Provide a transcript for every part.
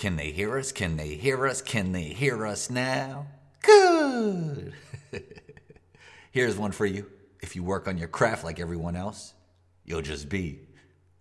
Can they hear us? Can they hear us? Can they hear us now? Good. Here's one for you. If you work on your craft like everyone else, you'll just be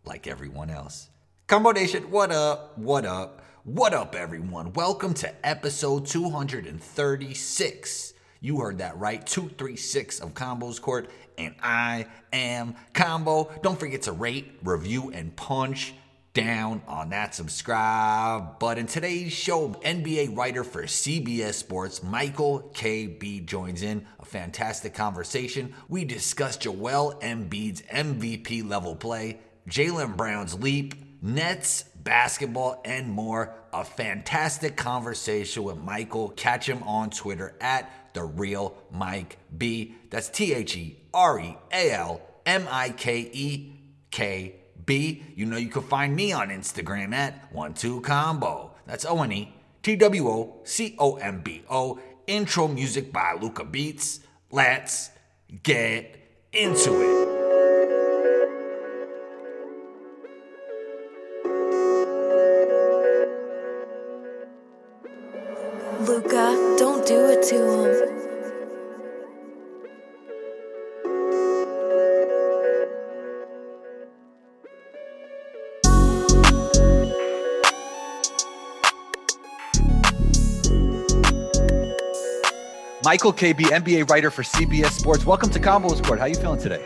like everyone else. Combo Nation, what up? What up? What up, everyone? Welcome to episode 236. You heard that right, 236 of Combos Court, and I am Combo. Don't forget to rate, review, and punch down on that subscribe button. Today's show, NBA writer for CBS Sports, Michael KB joins in. A fantastic conversation. We discuss Joel Embiid's MVP level play, Jaylen Brown's leap, Nets, basketball, and more. A fantastic conversation with Michael. Catch him on Twitter at the real Mike B. That's T H E R E A L M I K E K B. You know you can find me on Instagram at one two combo. That's O N E T W O C O M B O. Intro music by Luca Beats. Let's get into it. Michael KB, NBA writer for CBS Sports. Welcome to Combos Court. How you feeling today?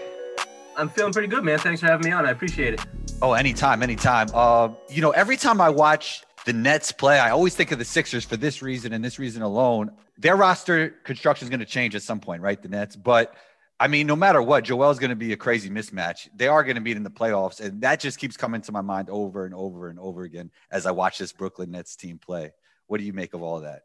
I'm feeling pretty good, man. Thanks for having me on. I appreciate it. Oh, anytime, anytime. Uh, you know, every time I watch the Nets play, I always think of the Sixers for this reason and this reason alone. Their roster construction is going to change at some point, right? The Nets, but I mean, no matter what, Joel's going to be a crazy mismatch. They are going to meet in the playoffs, and that just keeps coming to my mind over and over and over again as I watch this Brooklyn Nets team play. What do you make of all of that?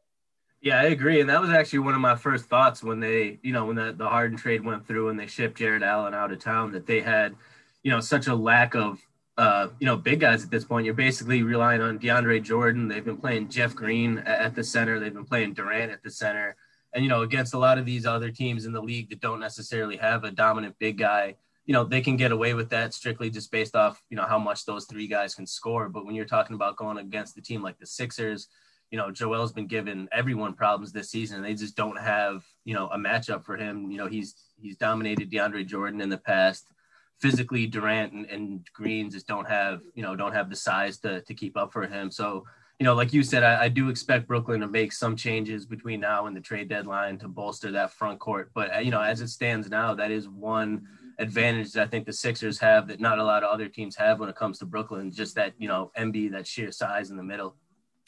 Yeah, I agree. And that was actually one of my first thoughts when they, you know, when the, Harden trade went through and they shipped Jarrett Allen out of town, that they had, you know, such a lack of, uh, you know, big guys at this point. You're basically relying on DeAndre Jordan. They've been playing Jeff Green at the center. They've been playing Durant at the center. And, you know, against a lot of these other teams in the league that don't necessarily have a dominant big guy, you know, they can get away with that strictly just based off, you know, how much those three guys can score. But when you're talking about going against the team like the Sixers, you know, Joel's been giving everyone problems this season. They just don't have, you know, a matchup for him. You know, he's he's dominated DeAndre Jordan in the past. Physically, Durant and, and Green just don't have, you know, don't have the size to to keep up for him. So, you know, like you said, I, I do expect Brooklyn to make some changes between now and the trade deadline to bolster that front court. But you know, as it stands now, that is one advantage that I think the Sixers have that not a lot of other teams have when it comes to Brooklyn. Just that, you know, MB, that sheer size in the middle.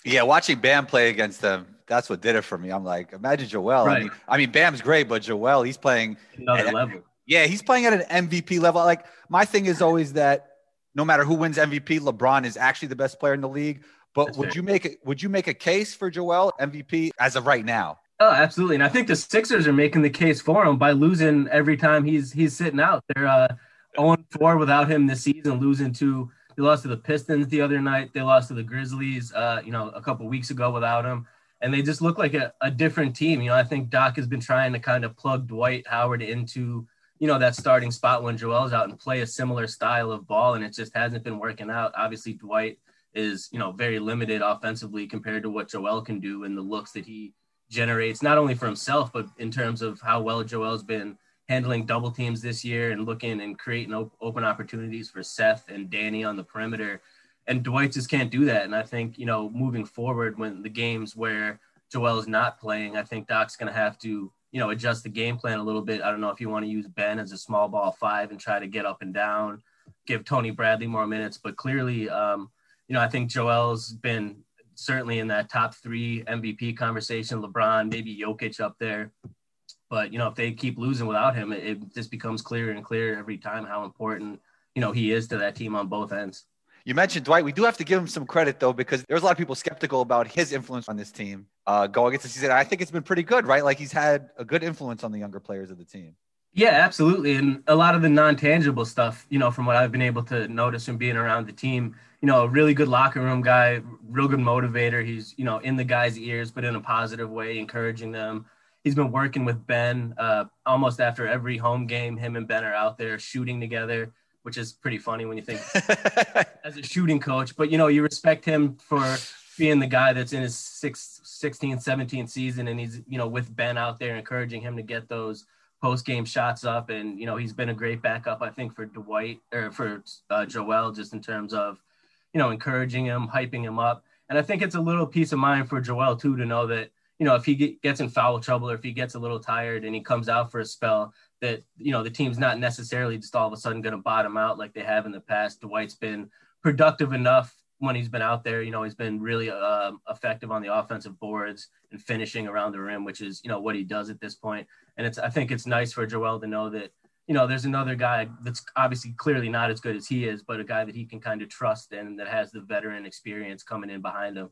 Yeah, watching Bam play against them, that's what did it for me. I'm like, imagine Joel. Right. I mean, I mean, Bam's great, but Joel, he's playing Another at- level. Yeah, he's playing at an MVP level. Like my thing is always that no matter who wins MVP, LeBron is actually the best player in the league. But That's would fair. you make it? Would you make a case for Joel MVP as of right now? Oh, absolutely. And I think the Sixers are making the case for him by losing every time he's he's sitting out. They're uh 0-4 without him this season, losing to they lost to the Pistons the other night. They lost to the Grizzlies uh, you know, a couple weeks ago without him. And they just look like a, a different team. You know, I think Doc has been trying to kind of plug Dwight Howard into, you know, that starting spot when Joel's out and play a similar style of ball. And it just hasn't been working out. Obviously, Dwight is, you know, very limited offensively compared to what Joel can do and the looks that he generates, not only for himself, but in terms of how well Joel's been handling double teams this year and looking and creating op- open opportunities for Seth and Danny on the perimeter. And Dwight just can't do that. And I think, you know, moving forward when the games where Joel is not playing, I think Doc's going to have to, you know, adjust the game plan a little bit. I don't know if you want to use Ben as a small ball five and try to get up and down, give Tony Bradley more minutes. But clearly, um, you know, I think Joel's been certainly in that top three MVP conversation. LeBron, maybe Jokic up there. But you know, if they keep losing without him, it, it just becomes clearer and clearer every time how important you know he is to that team on both ends. You mentioned Dwight. We do have to give him some credit though, because there's a lot of people skeptical about his influence on this team uh, going into the season. I think it's been pretty good, right? Like he's had a good influence on the younger players of the team. Yeah, absolutely. And a lot of the non tangible stuff, you know, from what I've been able to notice from being around the team, you know, a really good locker room guy, real good motivator. He's, you know, in the guys' ears, but in a positive way, encouraging them. He's been working with Ben uh, almost after every home game. Him and Ben are out there shooting together, which is pretty funny when you think as a shooting coach. But, you know, you respect him for being the guy that's in his sixth, 16th, 17th season, and he's you know with Ben out there encouraging him to get those post game shots up, and you know he's been a great backup, I think, for Dwight or for uh, Joel, just in terms of you know encouraging him, hyping him up, and I think it's a little peace of mind for Joel too to know that you know if he get, gets in foul trouble or if he gets a little tired and he comes out for a spell, that you know the team's not necessarily just all of a sudden going to bottom out like they have in the past. Dwight's been productive enough when he's been out there. You know, he's been really uh, effective on the offensive boards and finishing around the rim, which is you know what he does at this point. And it's I think it's nice for Joel to know that you know there's another guy that's obviously clearly not as good as he is, but a guy that he can kind of trust and that has the veteran experience coming in behind him.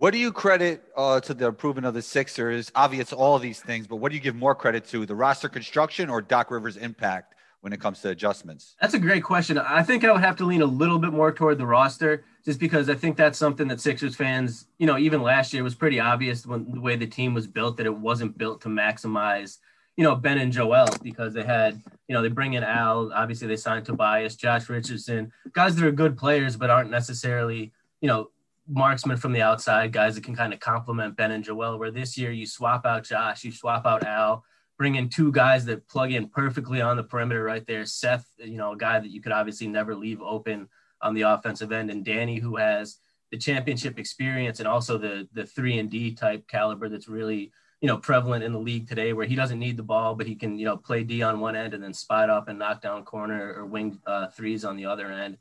What do you credit uh, to the improvement of the Sixers? Obvious, all of these things, but what do you give more credit to, the roster construction or Doc Rivers' impact when it comes to adjustments? That's a great question. I think I would have to lean a little bit more toward the roster, just because I think that's something that Sixers fans, you know, even last year was pretty obvious when the way the team was built that it wasn't built to maximize, you know, Ben and Joel because they had, you know, they bring in Al, obviously they signed Tobias, Josh Richardson, guys that are good players but aren't necessarily, you know, marksmen from the outside, guys that can kind of complement Ben and Joel. Where this year you swap out Josh, you swap out Al, bring in two guys that plug in perfectly on the perimeter right there. Seth, you know, a guy that you could obviously never leave open on the offensive end, and Danny, who has the championship experience and also the the three and D type caliber that's really you know prevalent in the league today, where he doesn't need the ball, but he can you know play D on one end and then spot up and knock down corner or wing uh, threes on the other end.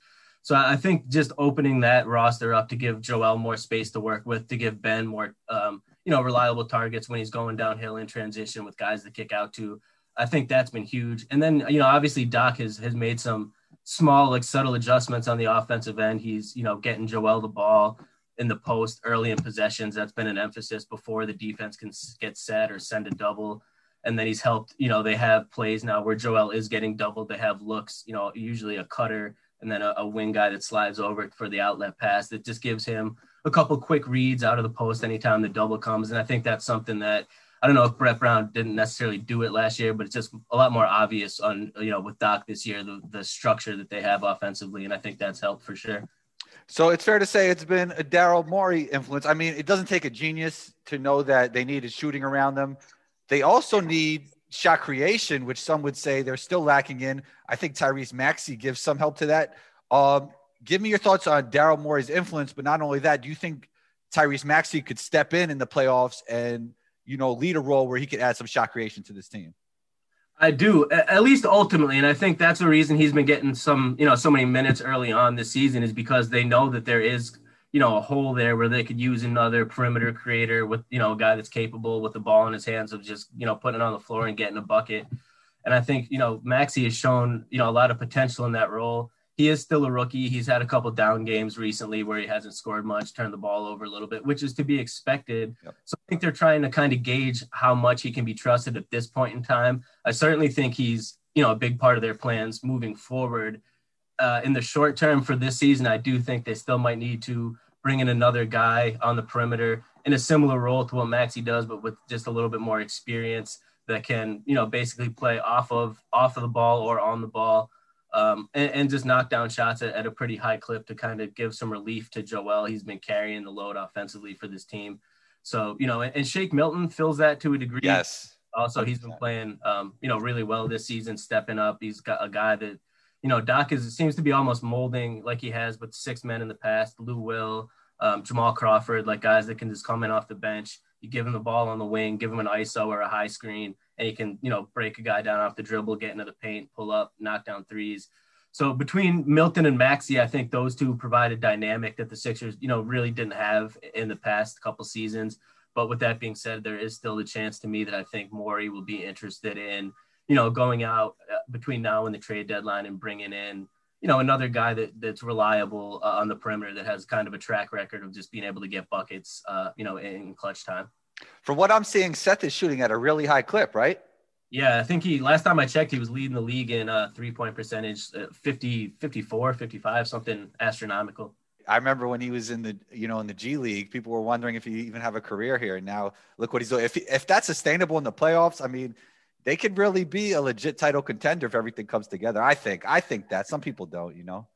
So I think just opening that roster up to give Joel more space to work with, to give Ben more, um, you know, reliable targets when he's going downhill in transition with guys to kick out to. I think that's been huge. And then, you know, obviously Doc has has made some small, like subtle adjustments on the offensive end. He's, you know, getting Joel the ball in the post early in possessions. That's been an emphasis before the defense can get set or send a double. And then he's helped, you know, they have plays now where Joel is getting doubled. They have looks, you know, usually a cutter and then a, a, wing guy that slides over for the outlet pass that just gives him a couple quick reads out of the post anytime the double comes. And I think that's something that I don't know if Brett Brown didn't necessarily do it last year, but it's just a lot more obvious on you know with Doc this year the the structure that they have offensively, and I think that's helped for sure. So it's fair to say it's been a Daryl Morey influence. I mean, it doesn't take a genius to know that they needed shooting around them. They also need shot creation, which some would say they're still lacking in. I think Tyrese Maxey gives some help to that. Um, give me your thoughts on Daryl Morey's influence, but not only that, do you think Tyrese Maxey could step in in the playoffs and you know lead a role where he could add some shot creation to this team? I do, at least ultimately, and I think that's the reason he's been getting some, you know, so many minutes early on this season is because they know that there is you know, a hole there where they could use another perimeter creator with, you know, a guy that's capable with the ball in his hands of just, you know, putting it on the floor and getting a bucket. And I think, you know, Maxey has shown, you know, a lot of potential in that role. He is still a rookie. He's had a couple down games recently where he hasn't scored much, turned the ball over a little bit, which is to be expected. Yep. So I think they're trying to kind of gauge how much he can be trusted at this point in time. I certainly think he's, you know, a big part of their plans moving forward uh, in the short term for this season, I do think they still might need to bring in another guy on the perimeter in a similar role to what Maxey does, but with just a little bit more experience that can, you know, basically play off of off of the ball or on the ball, um, and, and, just knock down shots at, at, a pretty high clip to kind of give some relief to Joel. He's been carrying the load offensively for this team. So, you know, and, and Shake Milton fills that to a degree. Yes. Also, he's been playing, um, you know, really well this season, stepping up. He's got a guy that you know, Doc is seems to be almost molding like he has with six men in the past, Lou Will, um, Jamal Crawford, like guys that can just come in off the bench. You give him the ball on the wing, give him an ISO or a high screen, and he can, you know, break a guy down off the dribble, get into the paint, pull up, knock down threes. So between Milton and Maxey, I think those two provide a dynamic that the Sixers, you know, really didn't have in the past couple seasons. But with that being said, there is still a chance to me that I think Morey will be interested in you know, going out uh, between now and the trade deadline and bringing in, you know, another guy that that's reliable uh, on the perimeter that has kind of a track record of just being able to get buckets, uh, you know, in clutch time. From what I'm seeing, Seth is shooting at a really high clip, right? Yeah, I think he last time I checked, he was leading the league in uh, three point percentage, uh, 50, 54, 55, something astronomical. I remember when he was in the, you know, in the G League, people were wondering if he even have a career here. And Now look what he's doing. If if that's sustainable in the playoffs, I mean, they could really be a legit title contender if everything comes together. I think. I think that some people don't, you know.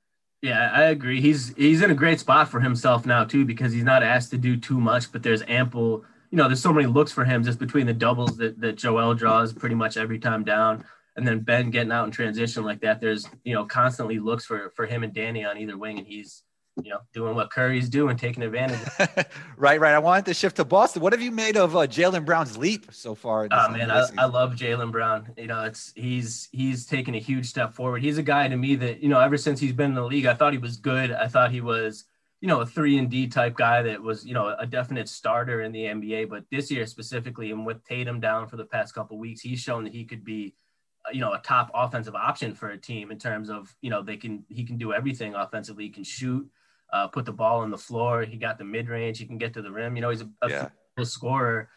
Yeah, I agree. He's he's in a great spot for himself now too because he's not asked to do too much, but there's ample. You know, there's so many looks for him just between the doubles that that Joel draws pretty much every time down, and then Ben getting out in transition like that. There's you know constantly looks for for him and Danny on either wing, and he's you know, doing what Curry's doing, taking advantage. right, right. I wanted to shift to Boston. What have you made of uh, Jaylen Brown's leap so far? Oh man, I, I, love Jaylen Brown. You know, it's he's he's taken a huge step forward. He's a guy to me that you know, ever since he's been in the league, I thought he was good. I thought he was you know a three and D type guy that was you know a definite starter in the NBA. But this year specifically, and with Tatum down for the past couple weeks, he's shown that he could be uh, you know a top offensive option for a team in terms of you know they can he can do everything offensively. He can shoot uh, put the ball on the floor. He got the mid range. He can get to the rim. You know, he's a, a yeah. scorer.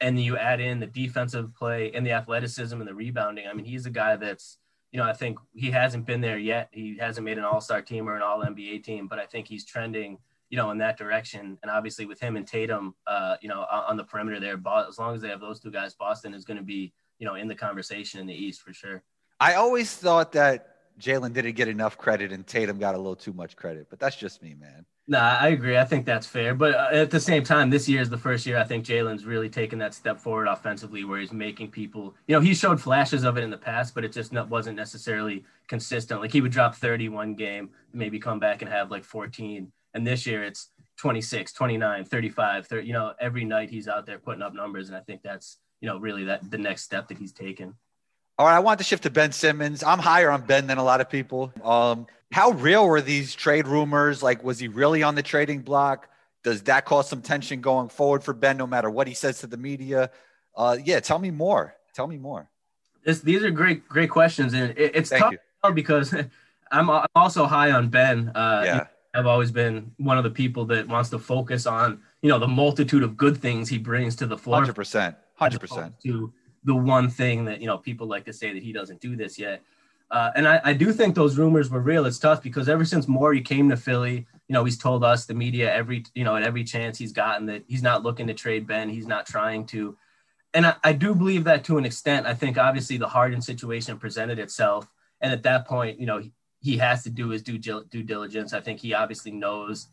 And you add in the defensive play and the athleticism and the rebounding. I mean, he's a guy that's, you know, I think he hasn't been there yet. He hasn't made an all star team or an all NBA team, but I think he's trending, you know, in that direction. And obviously with him and Tatum, uh, you know, on the perimeter there, as long as they have those two guys, Boston is going to be, you know, in the conversation in the East for sure. I always thought that Jaylen didn't get enough credit and Tatum got a little too much credit, but that's just me, man. Nah, I agree. I think that's fair. But uh, at the same time, this year is the first year I think Jaylen's really taken that step forward offensively where he's making people, you know, he showed flashes of it in the past, but it just wasn't necessarily consistent. Like he would drop 31 game, maybe come back and have like 14. And this year it's 26, 29, 35, 30, you know, every night he's out there putting up numbers. And I think that's, you know, really that the next step that he's taken. All right, I want to shift to Ben Simmons. I'm higher on Ben than a lot of people. Um, how real were these trade rumors? Like, was he really on the trading block? Does that cause some tension going forward for Ben, no matter what he says to the media? Uh, yeah, tell me more. Tell me more. This, these are great, great questions, and it, it's Thank tough you. because I'm, I'm also high on Ben. Uh, yeah. I've always been one of the people that wants to focus on, you know, the multitude of good things he brings to the floor. Hundred percent, hundred percent. To the one thing that you know people like to say that he doesn't do this yet. Uh, and I, I, do think those rumors were real. It's tough because ever since Morey came to Philly, you know, he's told us the media every you know at every chance he's gotten that he's not looking to trade Ben. He's not trying to. And I, I do believe that to an extent. I think obviously the Harden situation presented itself, and at that point, you know, he, he has to do his due due diligence. I think he obviously knows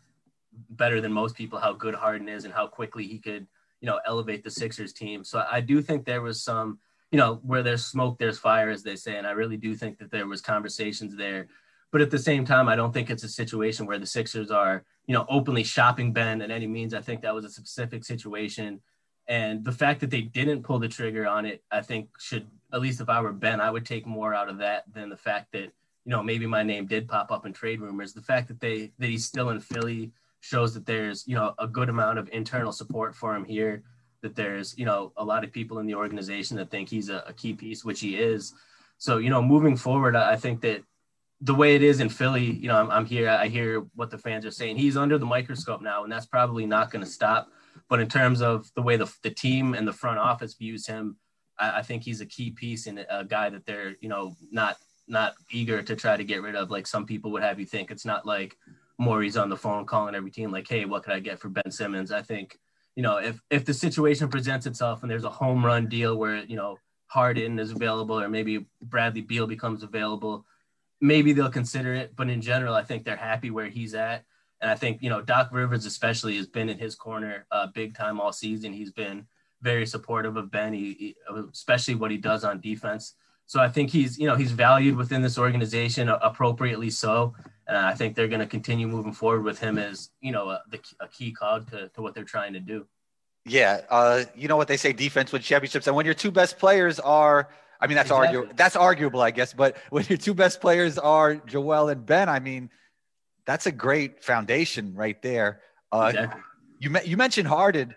better than most people how good Harden is and how quickly he could you know, elevate the Sixers team. So I do think there was some, you know, where there's smoke, there's fire, as they say. And I really do think that there was conversations there. But at the same time, I don't think it's a situation where the Sixers are, you know, openly shopping Ben in any means. I think that was a specific situation. And the fact that they didn't pull the trigger on it, I think should, at least if I were Ben, I would take more out of that than the fact that, you know, maybe my name did pop up in trade rumors. The fact that they, that he's still in Philly, shows that there's you know a good amount of internal support for him here that there's you know a lot of people in the organization that think he's a, a key piece which he is. So you know moving forward i think that the way it is in philly you know i'm, I'm here i hear what the fans are saying. He's under the microscope now and that's probably not going to stop. But in terms of the way the, the team and the front office views him I, I think he's a key piece and a guy that they're you know not not eager to try to get rid of like some people would have you think. It's not like Morey's on the phone calling every team like, "Hey, what could I get for Ben Simmons?" I think you know if if the situation presents itself and there's a home run deal where you know Harden is available or maybe Bradley Beal becomes available, maybe they'll consider it. But in general, I think they're happy where he's at, and I think you know Doc Rivers especially has been in his corner uh, big time all season. He's been very supportive of Ben, he, he, especially what he does on defense. So I think he's, you know, he's valued within this organization appropriately so. And I think they're going to continue moving forward with him as, you know, a, the, a key cog to, to what they're trying to do. Yeah. Uh, you know what they say, defense wins championships. And when your two best players are, I mean, that's exactly. arguable. That's arguable, I guess. But when your two best players are Joel and Ben, I mean, that's a great foundation right there. Uh, exactly. You, you mentioned Harden.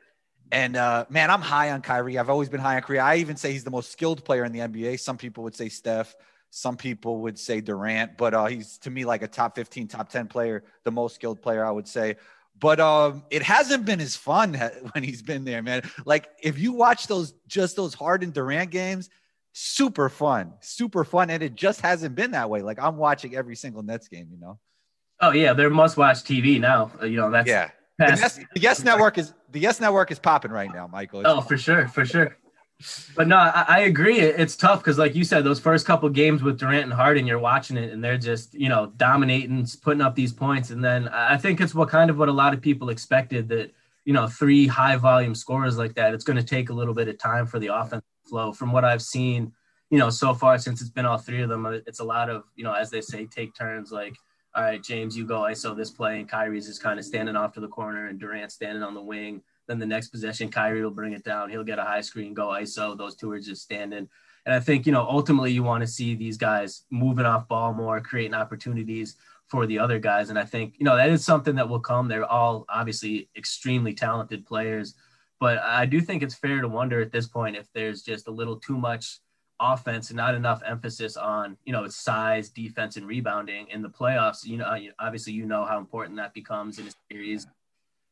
And uh, man, I'm high on Kyrie. I've always been high on Kyrie. I even say he's the most skilled player in the NBA. Some people would say Steph. Some people would say Durant, but uh, he's to me like a top 15, top 10 player, the most skilled player, I would say. But um, it hasn't been as fun when he's been there, man. Like if you watch those, just those Harden Durant games, super fun, super fun, and it just hasn't been that way. Like I'm watching every single Nets game, you know. Oh yeah, they're must-watch TV now. You know that's yeah. The yes, the yes, Network is the Yes Network is popping right now, Michael. It's oh, for sure, for sure. But no, I, I agree. It's tough because, like you said, those first couple games with Durant and Harden, you're watching it and they're just, you know, dominating, putting up these points. And then I think it's what kind of what a lot of people expected that, you know, three high volume scorers like that, it's going to take a little bit of time for the offense flow. From what I've seen, you know, so far since it's been all three of them, uh, it's a lot of, you know, as they say, take turns like, all right, James, you go ISO this play, and Kyrie's just kind of standing off to the corner, and Durant standing on the wing then the next possession, Kyrie will bring it down. He'll get a high screen, go ISO. Those two are just standing. And I think, you know, ultimately you want to see these guys moving off ball more, creating opportunities for the other guys. And I think, you know, that is something that will come. They're all obviously extremely talented players. But I do think it's fair to wonder at this point if there's just a little too much offense and not enough emphasis on, you know, size, defense, and rebounding in the playoffs. You know, obviously, you know how important that becomes in a series.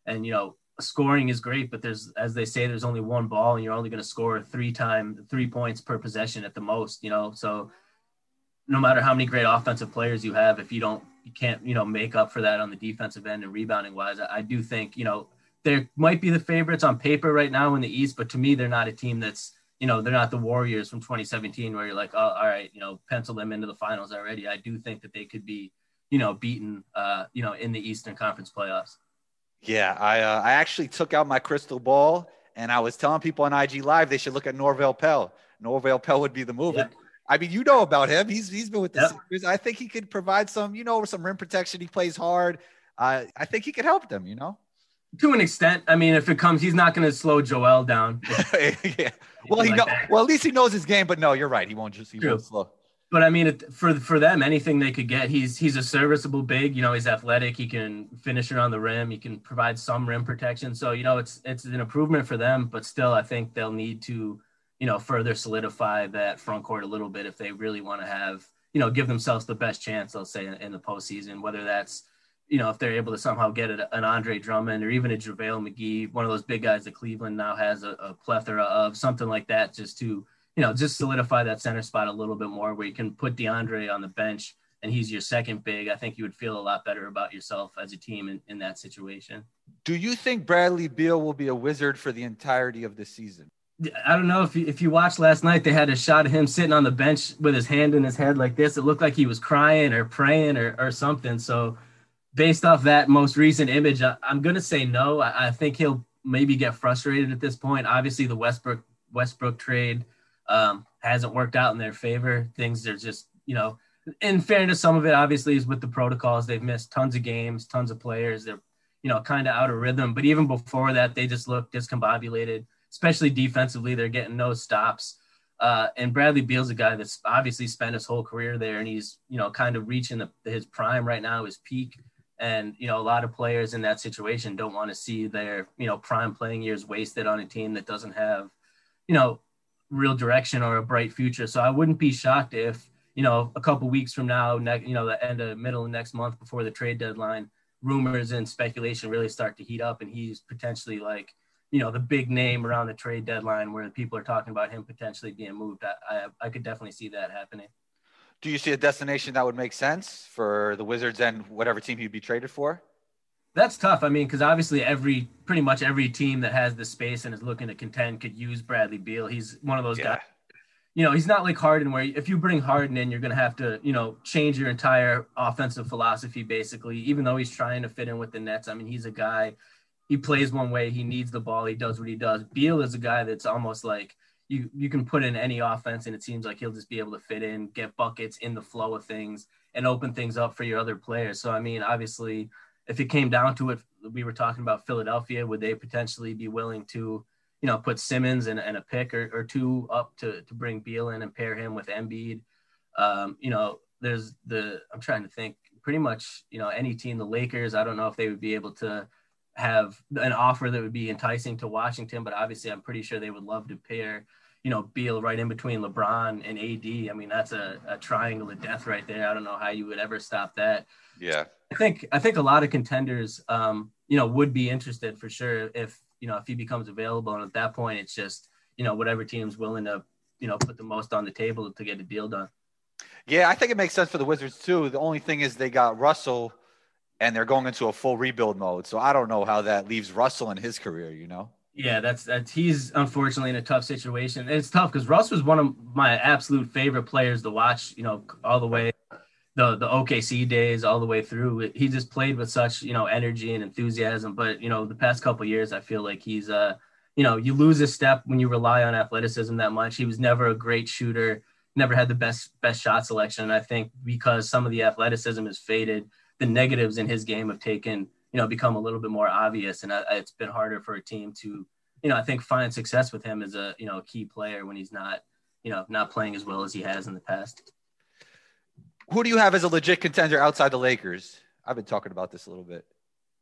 And, you know, scoring is great, but there's, as they say, there's only one ball, and you're only going to score three time three points per possession at the most. You know, so no matter how many great offensive players you have, if you don't, you can't, you know, make up for that on the defensive end and rebounding wise. I, I do think, you know, there might be the favorites on paper right now in the East, but to me, they're not a team that's, you know, they're not the Warriors from 2017 where you're like, oh, all right, you know, pencil them into the finals already. I do think that they could be, you know, beaten, uh, you know, in the Eastern Conference playoffs. Yeah, I uh, I actually took out my crystal ball and I was telling people on IG Live they should look at Norvel Pelle. Norvel Pelle would be the move. Yeah. I mean, you know about him. He's he's been with the yep. I think he could provide some, you know, some rim protection. He plays hard. Uh, I think he could help them. You know, to an extent. I mean, if it comes, he's not going to slow Joel down. yeah. Well, he like know, well at least he knows his game. But no, you're right. He won't just he True. won't slow but I mean, for for them, anything they could get, he's he's a serviceable big. You know, he's athletic. He can finish around the rim. He can provide some rim protection. So you know, it's it's an improvement for them. But still, I think they'll need to, you know, further solidify that front court a little bit if they really want to have, you know, give themselves the best chance. I'll say in, in the postseason, whether that's you know, if they're able to somehow get an Andre Drummond or even a JaVale McGee, one of those big guys that Cleveland now has a, a plethora of, something like that, just to you know, just solidify that center spot a little bit more where you can put DeAndre on the bench and he's your second big, I think you would feel a lot better about yourself as a team in, in that situation. Do you think Bradley Beal will be a wizard for the entirety of the season? I don't know if you, if you watched last night, they had a shot of him sitting on the bench with his hand in his head like this. It looked like he was crying or praying or, or something. So, based off that most recent image, I, am going to say no. I, I think he'll maybe get frustrated at this point. Obviously, the Westbrook Westbrook trade um, hasn't worked out in their favor. Things are just, you know, in fairness, some of it obviously is with the protocols. They've missed tons of games, tons of players. They're, you know, kind of out of rhythm. But even before that, they just look discombobulated, especially defensively. They're getting no stops. Uh, and Bradley Beal's a guy that's obviously spent his whole career there, and he's, you know, kind of reaching the, his prime right now, his peak. And you know, a lot of players in that situation don't want to see their, you know, prime playing years wasted on a team that doesn't have, you know, real direction or a bright future. So I wouldn't be shocked if, you know, a couple weeks from now, ne- you know, the end of middle of next month before the trade deadline, rumors and speculation really start to heat up and he's potentially like, you know, the big name around the trade deadline where people are talking about him potentially being moved. I, I, I could definitely see that happening. Do you see a destination that would make sense for the Wizards and whatever team he'd be traded for? That's tough. I mean, because obviously every pretty much every team that has the space and is looking to contend could use Bradley Beal. He's one of those yeah. guys. You know, he's not like Harden, where if you bring Harden in, you're going to have to, you know, change your entire offensive philosophy, basically. Even though he's trying to fit in with the Nets, I mean, he's a guy. He plays one way. He needs the ball. He does what he does. Beal is a guy that's almost like you you can put in any offense, and it seems like he'll just be able to fit in, get buckets in the flow of things, and open things up for your other players. So, I mean, obviously if it came down to it, we were talking about Philadelphia. Would they potentially be willing to, you know, put Simmons and, and a pick or, or two up to, to bring Beal in and pair him with Embiid? Um, you know, there's the, I'm trying to think pretty much, you know, any team, the Lakers, I don't know if they would be able to have an offer that would be enticing to Washington, but obviously I'm pretty sure they would love to pair, you know, Beal right in between LeBron and AD. I mean, that's a, a triangle of death right there. I don't know how you would ever stop that. Yeah. I think I think a lot of contenders, um, you know, would be interested for sure if you know if he becomes available. And at that point, it's just you know whatever team's willing to you know put the most on the table to get a deal done. Yeah, I think it makes sense for the Wizards too. The only thing is they got Russell, and they're going into a full rebuild mode. So I don't know how that leaves Russell in his career. You know. Yeah, that's that's he's unfortunately in a tough situation. And it's tough because Russ was one of my absolute favorite players to watch. You know, all the way the the OKC days, all the way through. He just played with such you know energy and enthusiasm. But you know, the past couple years, I feel like he's uh you know you lose a step when you rely on athleticism that much. He was never a great shooter, never had the best best shot selection. And I think because some of the athleticism is faded, the negatives in his game have taken you know become a little bit more obvious and I, it's been harder for a team to you know i think find success with him as a you know key player when he's not you know not playing as well as he has in the past who do you have as a legit contender outside the lakers i've been talking about this a little bit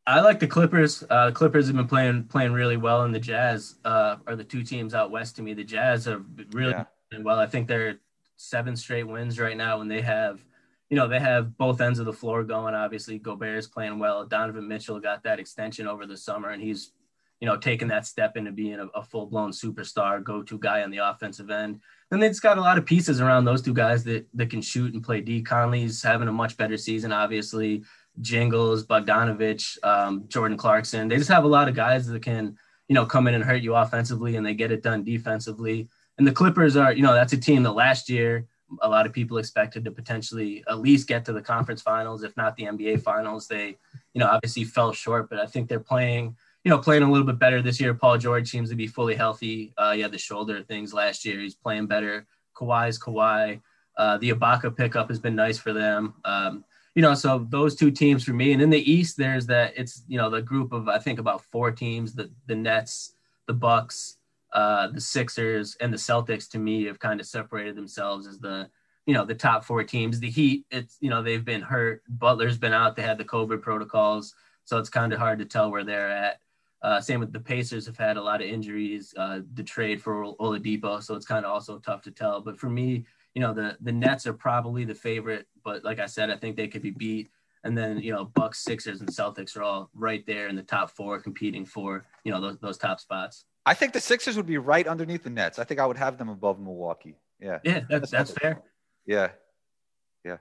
I like the Clippers. Uh, the Clippers have been playing playing really well, and the Jazz uh, are the two teams out west to me. The Jazz are really yeah. well. I think they're seven straight wins right now, and they have you know, they have both ends of the floor going. Obviously, Gobert is playing well. Donovan Mitchell got that extension over the summer, and he's, you know, taking that step into being a, a full blown superstar, go to guy on the offensive end. They just got a lot of pieces around those two guys that, that can shoot and play D. Conley's having a much better season, obviously. Jingles, Bogdanovic, um, Jordan Clarkson. They just have a lot of guys that can, you know, come in and hurt you offensively and they get it done defensively. And the Clippers are, you know, that's a team that last year a lot of people expected to potentially at least get to the conference finals, if not the NBA finals. They, you know, obviously fell short, but I think they're playing, you know, playing a little bit better this year. Paul George seems to be fully healthy. Uh, he had the shoulder things last year. He's playing better. Kawhi's Kawhi. Uh, the Ibaka pickup has been nice for them. Um, you know, so those two teams for me. And in the East, there's that it's you know the group of I think about four teams: the the Nets, the Bucks, uh, the Sixers and the Celtics to me have kind of separated themselves as the you know the top four teams. The Heat, it's you know they've been hurt. Butler's been out. They had the COVID protocols, so it's kind of hard to tell where they're at. Uh, same with the Pacers have had a lot of injuries. Uh, the trade for Oladipo, so it's kind of also tough to tell. But for me, you know the the Nets are probably the favorite, but like I said, I think they could be beat. And then you know Bucks, Sixers, and Celtics are all right there in the top four, competing for you know those those top spots. I think the Sixers would be right underneath the Nets. I think I would have them above Milwaukee. Yeah. Yeah, that's that's fair. Yeah. Yeah.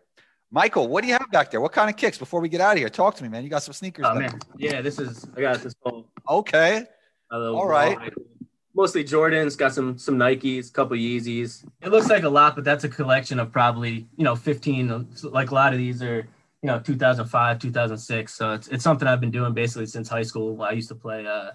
Michael, what do you have back there? What kind of kicks before we get out of here? Talk to me, man. You got some sneakers. Oh, man. Yeah, this is I got this whole Okay. All right. Mostly Jordans, got some some Nikes, couple Yeezys. It looks like a lot, but that's a collection of probably, you know, 15 like a lot of these are you know 2005 2006 so it's, it's something i've been doing basically since high school i used to play uh,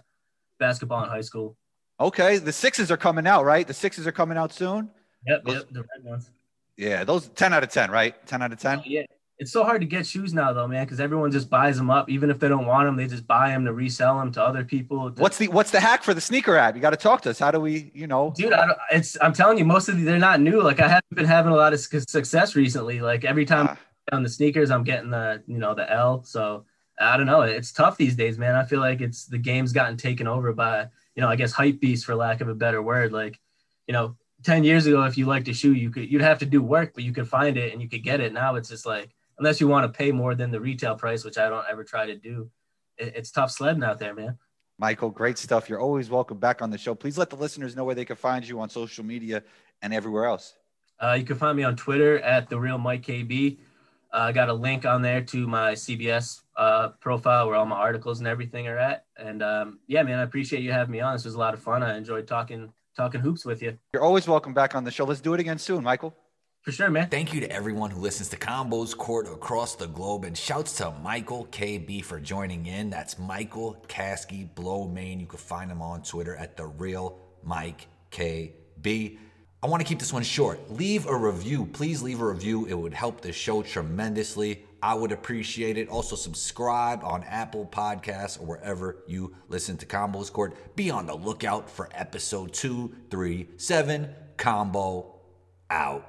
basketball in high school. Okay, the sixes are coming out, right? The sixes are coming out soon. Yep, those, yep, the red ones. Yeah, those ten out of ten, right? Ten out of ten. yeah, it's so hard to get shoes now, though, man, because everyone just buys them up. Even if they don't want them, they just buy them to resell them to other people. What's the What's the hack for the sneaker app? You got to talk to us. How do we, you know? Dude, I don't, it's I'm telling you, most of the, they're not new. Like I haven't been having a lot of success recently. Like every time ah. on the sneakers, I'm getting the you know the L. So I don't know. It's tough these days, man. I feel like it's the game's gotten taken over by, you know, I guess hype beast for lack of a better word. Like, you know, 10 years ago, if you liked a shoe, you could, you'd have to do work, but you could find it and you could get it. Now it's just like, unless you want to pay more than the retail price, which I don't ever try to do, it, it's tough sledding out there, man. Michael, great stuff. You're always welcome back on the show. Please let the listeners know where they can find you on social media and everywhere else. Uh, you can find me on Twitter at the real Mike KB. Uh, I got a link on there to my CBS uh, profile where all my articles and everything are at. And um, yeah, man, I appreciate you having me on. This was a lot of fun. I enjoyed talking talking hoops with you. You're always welcome back on the show. Let's do it again soon, Michael. For sure, man. Thank you to everyone who listens to Combos Court across the globe, and shouts to Michael KB for joining in. That's Michael Kaskey-Blomain. You can find him on Twitter at the real Mike KB. I want to keep this one short. Leave a review. Please leave a review. It would help the show tremendously. I would appreciate it. Also, subscribe on Apple Podcasts or wherever you listen to Combos Court. Be on the lookout for episode 237 Combo out.